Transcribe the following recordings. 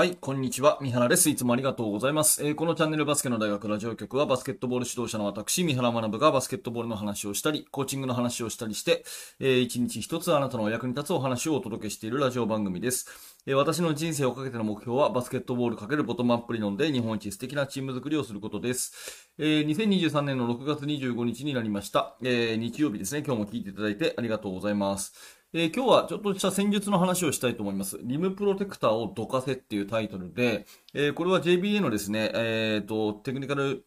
はい、こんにちは。三原です。いつもありがとうございます。えー、このチャンネルバスケの大学ラジオ局はバスケットボール指導者の私、三原学がバスケットボールの話をしたり、コーチングの話をしたりして、えー、一日一つあなたのお役に立つお話をお届けしているラジオ番組です。えー、私の人生をかけての目標はバスケットボールかけるボトムアップ理論で日本一素敵なチーム作りをすることです。えー、2023年の6月25日になりました。えー、日曜日ですね。今日も聞いていただいてありがとうございます。えー、今日はちょっとした戦術の話をしたいと思います。リムプロテクターをどかせっていうタイトルで、えー、これは JBA のですね、えっ、ー、と、テクニカル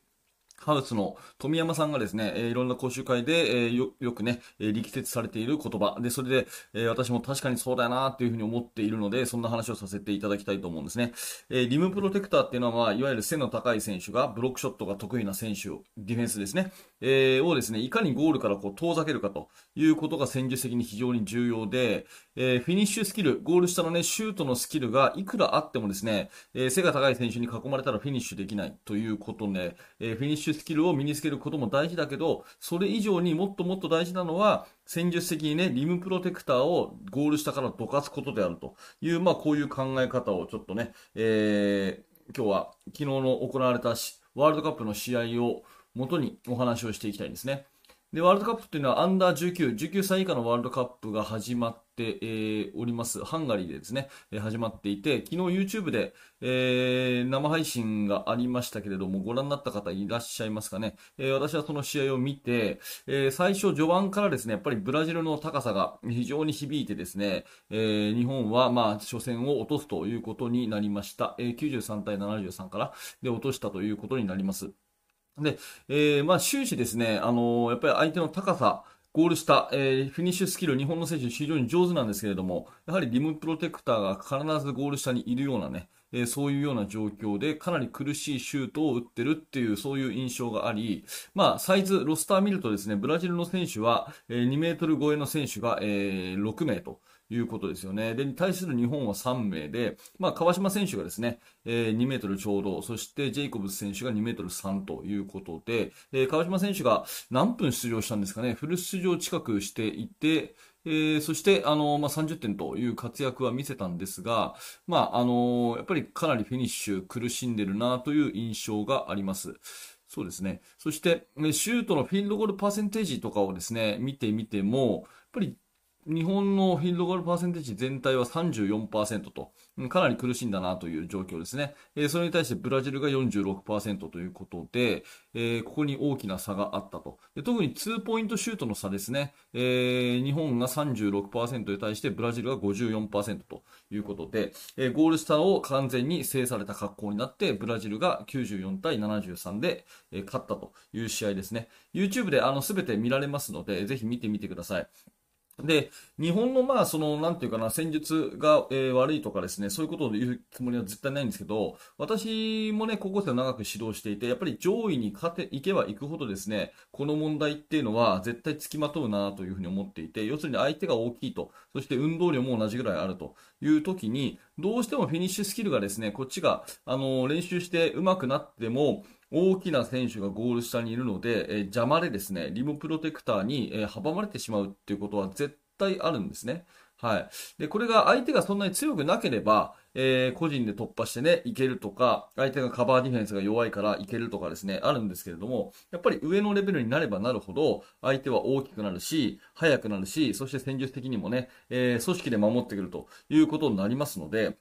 ハウスの富山さんがですね、えー、いろんな講習会で、えー、よ、よくね、えー、力説されている言葉。で、それで、えー、私も確かにそうだよなっていうふうに思っているので、そんな話をさせていただきたいと思うんですね。えー、リムプロテクターっていうのは、まあ、いわゆる背の高い選手が、ブロックショットが得意な選手を、ディフェンスですね、えー、をですね、いかにゴールからこう遠ざけるかということが戦術的に非常に重要で、えー、フィニッシュスキル、ゴール下のね、シュートのスキルがいくらあってもですね、えー、背が高い選手に囲まれたらフィニッシュできないということで、え、フィニッシュスキルを身につけることも大事だけど、それ以上にもっともっと大事なのは、戦術的にね、リムプロテクターをゴール下からどかすことであるという、まあこういう考え方をちょっとね、え、今日は昨日の行われたワールドカップの試合を元にお話をしていきたいですね。で、ワールドカップっていうのはアンダー19、19歳以下のワールドカップが始まって、えー、おります。ハンガリーでですね、え、始まっていて、昨日 YouTube で、えー、生配信がありましたけれども、ご覧になった方いらっしゃいますかね。え、私はその試合を見て、え、最初序盤からですね、やっぱりブラジルの高さが非常に響いてですね、え、日本はまあ初戦を落とすということになりました。え、93対73からで落としたということになります。で、えー、まあ終始ですね、あのー、やっぱり相手の高さ、ゴール下、えー、フィニッシュスキル、日本の選手非常に上手なんですけれども、やはりリムプロテクターが必ずゴール下にいるようなね、えー、そういうような状況で、かなり苦しいシュートを打ってるっていう、そういう印象があり、まあ、サイズ、ロスター見るとですね、ブラジルの選手は、えー、2メートル超えの選手が、えー、6名と。いうことですよね。で、に対する日本は3名で、まあ、川島選手がですね、えー、2メートルちょうど、そしてジェイコブス選手が2メートル3ということで、えー、川島選手が何分出場したんですかね、フル出場近くしていて、えー、そして、あの、まあ、30点という活躍は見せたんですが、まあ、あのやっぱりかなりフィニッシュ苦しんでるなという印象があります。そうですね。そして、シュートのフィールドゴールパーセンテージとかをですね、見てみても、やっぱり日本のフィールドゴールパーセンテージ全体は34%と、かなり苦しいんだなという状況ですね。それに対してブラジルが46%ということで、ここに大きな差があったと。特に2ポイントシュートの差ですね。日本が36%に対してブラジルが54%ということで、ゴール下を完全に制された格好になって、ブラジルが94対73で、勝ったという試合ですね。YouTube であの全て見られますので、ぜひ見てみてください。で、日本のまあ、その、なんていうかな、戦術が、えー、悪いとかですね、そういうことを言うつもりは絶対ないんですけど、私もね、高校生長く指導していて、やっぱり上位に勝て、いけばいくほどですね、この問題っていうのは絶対付きまとうなというふうに思っていて、要するに相手が大きいと、そして運動量も同じぐらいあると。いう時に、どうしてもフィニッシュスキルがですね、こっちが、あの、練習して上手くなっても、大きな選手がゴール下にいるので、えー、邪魔でですね、リムプロテクターに、えー、阻まれてしまうっていうことは絶対あるんですね。はい。で、これが相手がそんなに強くなければ、えー、個人で突破してね、いけるとか、相手がカバーディフェンスが弱いからいけるとかですね、あるんですけれども、やっぱり上のレベルになればなるほど、相手は大きくなるし、速くなるし、そして戦術的にもね、えー、組織で守ってくるということになりますので、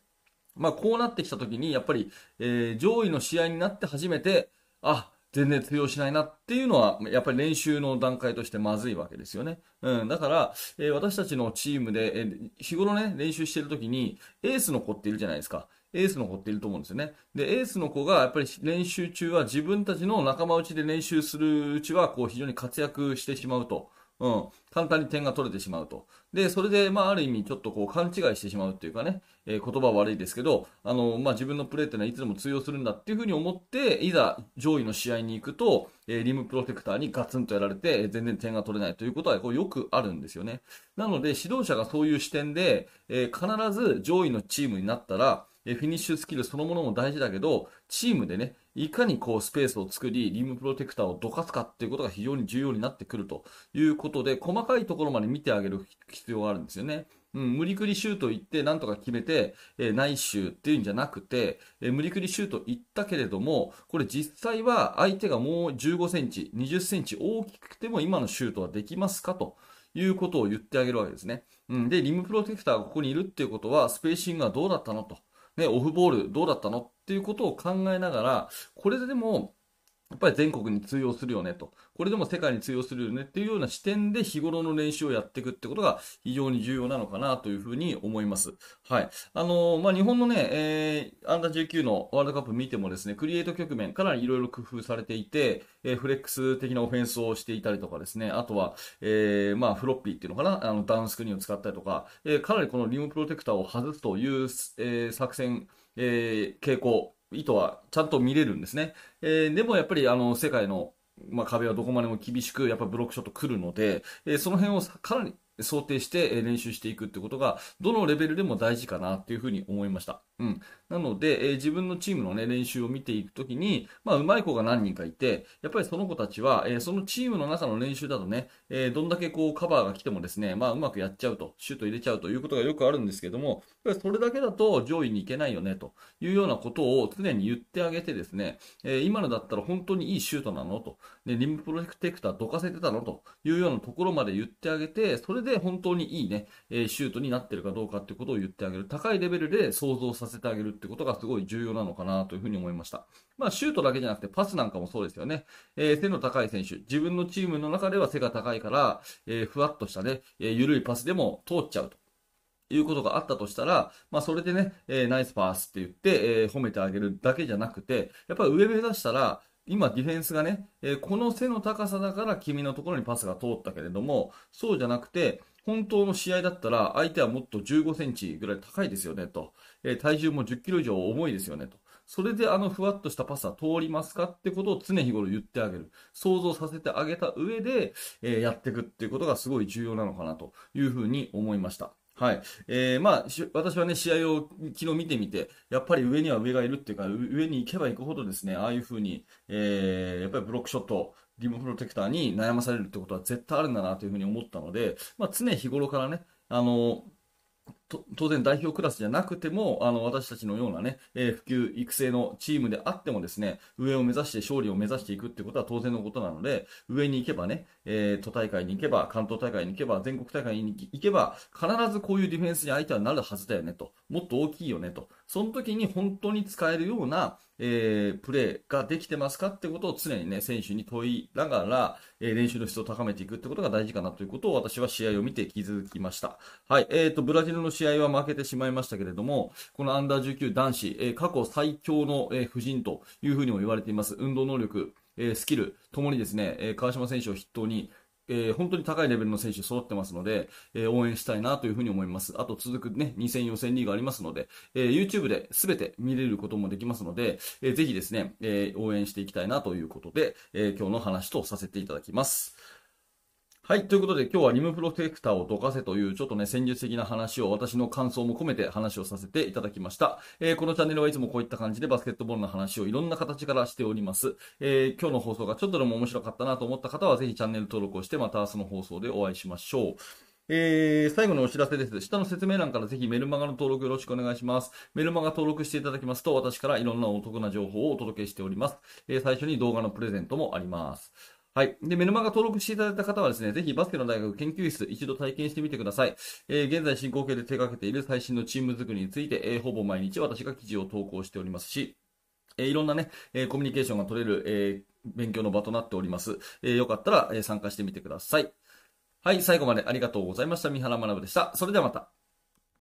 まあ、こうなってきたときに、やっぱり、えー、上位の試合になって初めて、あ、全然通用しないなっていうのは、やっぱり練習の段階としてまずいわけですよね。うん。だから、えー、私たちのチームで、えー、日頃ね、練習してる時に、エースの子っているじゃないですか。エースの子っていると思うんですよね。で、エースの子がやっぱり練習中は自分たちの仲間内で練習するうちは、こう非常に活躍してしまうと。うん、簡単に点が取れてしまうと。で、それで、まあ、ある意味、ちょっとこう、勘違いしてしまうっていうかね、えー、言葉は悪いですけど、あの、まあ、自分のプレーっていうのはいつでも通用するんだっていうふうに思って、いざ上位の試合に行くと、えー、リムプロテクターにガツンとやられて、全然点が取れないということは、こう、よくあるんですよね。なので、指導者がそういう視点で、えー、必ず上位のチームになったら、えフィニッシュスキルそのものも大事だけど、チームでね、いかにこうスペースを作り、リムプロテクターをどかすかっていうことが非常に重要になってくるということで、細かいところまで見てあげる必要があるんですよね。うん、無理くりシュート行ってなんとか決めて、えー、内周っていうんじゃなくて、えー、無理くりシュート行ったけれども、これ実際は相手がもう15センチ、20センチ大きくても今のシュートはできますかということを言ってあげるわけですね。うん、で、リムプロテクターがここにいるっていうことは、スペーシングはどうだったのと。ね、オフボールどうだったの？っていうことを考えながら、これででも、やっぱり全国に通用するよねと。これでも世界に通用するよねっていうような視点で日頃の練習をやっていくってことが非常に重要なのかなというふうに思います。はい。あのー、まあ、日本のね、えー、アンダー19のワールドカップ見てもですね、クリエイト局面かなりいろいろ工夫されていて、えー、フレックス的なオフェンスをしていたりとかですね、あとは、えー、まあ、フロッピーっていうのかな、あの、ダウンスクリーンを使ったりとか、えー、かなりこのリムプロテクターを外すという、えー、作戦、えー、傾向、意図はちゃんと見れるんですね。えー、でもやっぱりあの世界の、まあ、壁はどこまでも厳しくやっぱブロックショット来るので、えー、その辺をかなり想定して練習していくってことが、どのレベルでも大事かなっていうふうに思いました。うん。なので、えー、自分のチームのね、練習を見ていくときに、まあ、上手い子が何人かいて、やっぱりその子たちは、えー、そのチームの中の練習だとね、えー、どんだけこうカバーが来てもですね、まあ、うまくやっちゃうと、シュート入れちゃうということがよくあるんですけども、それだけだと上位に行けないよね、というようなことを常に言ってあげてですね、え今のだったら本当にいいシュートなのと、で、リムプロテクターどかせてたのというようなところまで言ってあげて、それで本当にいいね、えシュートになってるかどうかってことを言ってあげる。高いレベルで想像させてあげるってことがすごい重要なのかなというふうに思いました。まあ、シュートだけじゃなくてパスなんかもそうですよね。えー、背の高い選手。自分のチームの中では背が高いから、えー、ふわっとしたね、えー、緩いパスでも通っちゃうと。いうことがあったとしたら、まあ、それでね、えー、ナイスパスって言って、えー、褒めてあげるだけじゃなくて、やっぱり上目指したら、今ディフェンスがね、えー、この背の高さだから君のところにパスが通ったけれども、そうじゃなくて、本当の試合だったら相手はもっと15センチぐらい高いですよねと。えー、体重も10キロ以上重いですよねと。それであのふわっとしたパスは通りますかってことを常日頃言ってあげる。想像させてあげた上で、えー、やっていくっていうことがすごい重要なのかなというふうに思いました。はい。えー、まあ、私はね、試合を昨日見てみて、やっぱり上には上がいるっていうか、上に行けば行くほどですね、ああいうふうに、えー、やっぱりブロックショット、リムプロテクターに悩まされるってことは絶対あるんだなというふうに思ったので、まあ、常日頃からね、あの、当然代表クラスじゃなくても、あの、私たちのようなね、えー、普及育成のチームであってもですね、上を目指して勝利を目指していくってことは当然のことなので、上に行けばね、えー、都大会に行けば、関東大会に行けば、全国大会に行けば、必ずこういうディフェンスに相手はなるはずだよねと。もっと大きいよねと。その時に本当に使えるような、えー、プレーができてますかってことを常にね、選手に問いながら、えー、練習の質を高めていくってことが大事かなということを私は試合を見て気づきました。はい。え、ー、と、ブラジルの試合試合は負けてしまいましたけれども、このアンダー19男子、えー、過去最強の、えー、夫人というふうにも言われています。運動能力、えー、スキル、ともにですね、え、川島選手を筆頭に、えー、本当に高いレベルの選手揃ってますので、えー、応援したいなというふうに思います。あと続くね、2000予選リーグありますので、えー、YouTube で全て見れることもできますので、えー、ぜひですね、え、応援していきたいなということで、え、今日の話とさせていただきます。はい。ということで、今日はリムプロテクターをどかせという、ちょっとね、戦術的な話を、私の感想も込めて話をさせていただきました。えー、このチャンネルはいつもこういった感じでバスケットボールの話をいろんな形からしております。えー、今日の放送がちょっとでも面白かったなと思った方は、ぜひチャンネル登録をして、また明日の放送でお会いしましょう。えー、最後のお知らせです。下の説明欄からぜひメルマガの登録よろしくお願いします。メルマガ登録していただきますと、私からいろんなお得な情報をお届けしております。えー、最初に動画のプレゼントもあります。はい。で、メルマガ登録していただいた方はですね、ぜひバスケの大学研究室一度体験してみてください。えー、現在進行形で手掛けている最新のチーム作りについて、えー、ほぼ毎日私が記事を投稿しておりますし、えー、いろんなね、え、コミュニケーションが取れる、え、勉強の場となっております。えー、よかったら、え、参加してみてください。はい、最後までありがとうございました。三原学でした。それではまた。